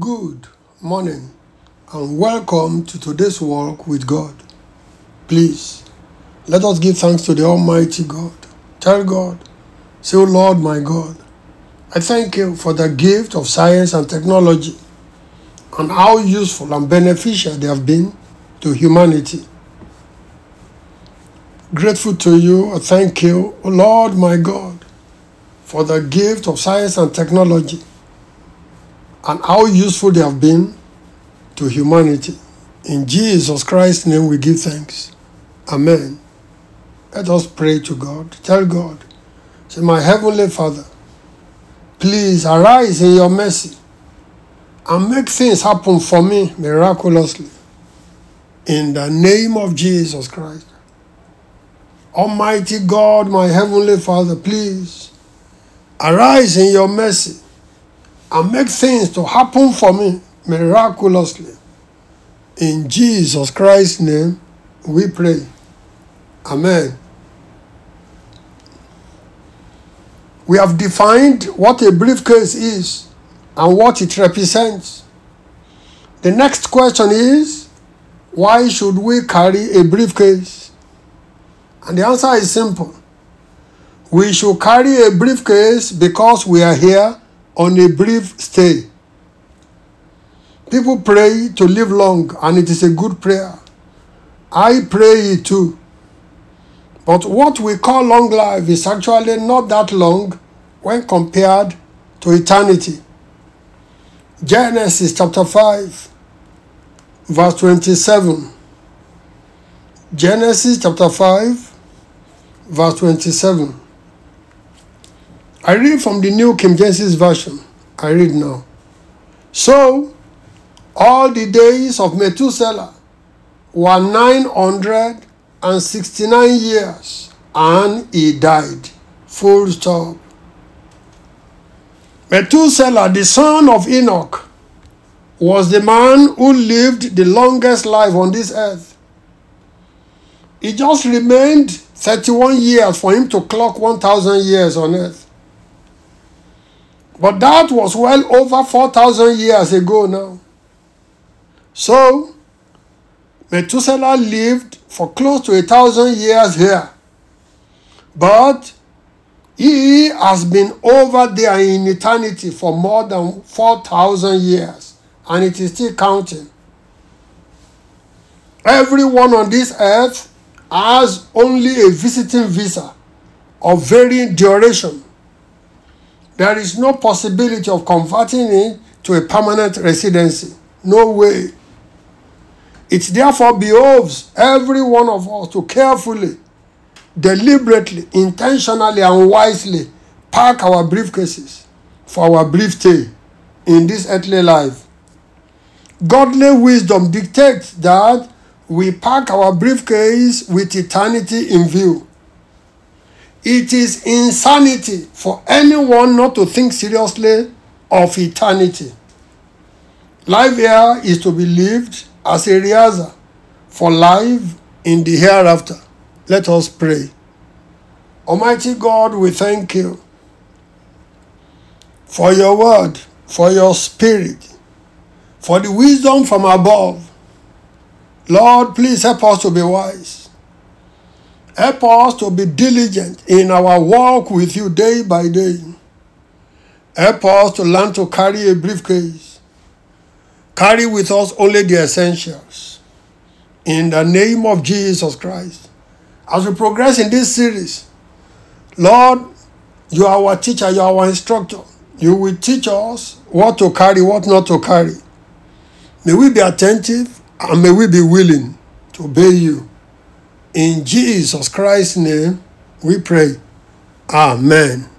Good morning and welcome to today's walk with God. Please let us give thanks to the Almighty God. Tell God, say, "O Lord my God, I thank you for the gift of science and technology and how useful and beneficial they have been to humanity. Grateful to you, I thank you, O Lord my God, for the gift of science and technology and how useful they have been to humanity. In Jesus Christ's name we give thanks. Amen. Let us pray to God. Tell God, say, My Heavenly Father, please arise in your mercy and make things happen for me miraculously. In the name of Jesus Christ. Almighty God, my Heavenly Father, please arise in your mercy and make things to happen for me miraculously. In Jesus Christ's name we pray. Amen. We have defined what a briefcase is and what it represents. The next question is why should we carry a briefcase? And the answer is simple. We should carry a briefcase because we are here on a brief stay. People pray to live long, and it is a good prayer. I pray it too. But what we call long life is actually not that long when compared to eternity. Genesis chapter 5, verse 27. Genesis chapter 5, verse 27. I read from the New King James Version. I read now. So, all the days of Methuselah were 969 years, and he died. Full stop. Methuselah, the son of Enoch, was the man who lived the longest life on this earth. It just remained 31 years for him to clock 1,000 years on earth. But that was well over 4,000 years ago now. So, Methuselah lived for close to a thousand years here. But he has been over there in eternity for more than 4,000 years, and it is still counting. Everyone on this earth has only a visiting visa of varying duration there is no possibility of converting it to a permanent residency. No way. It therefore behoves every one of us to carefully, deliberately, intentionally, and wisely pack our briefcases for our brief stay in this earthly life. Godly wisdom dictates that we pack our briefcase with eternity in view. It is insanity for anyone not to think seriously of eternity. Life here is to be lived as a rehearsal for life in the hereafter. Let us pray. Almighty God, we thank you for your word, for your spirit, for the wisdom from above. Lord, please help us to be wise. Help us to be diligent in our walk with you day by day. Help us to learn to carry a briefcase. Carry with us only the essentials. In the name of Jesus Christ. As we progress in this series, Lord, you are our teacher, you are our instructor. You will teach us what to carry, what not to carry. May we be attentive and may we be willing to obey you. In Jesus Christ's name, we pray. Amen.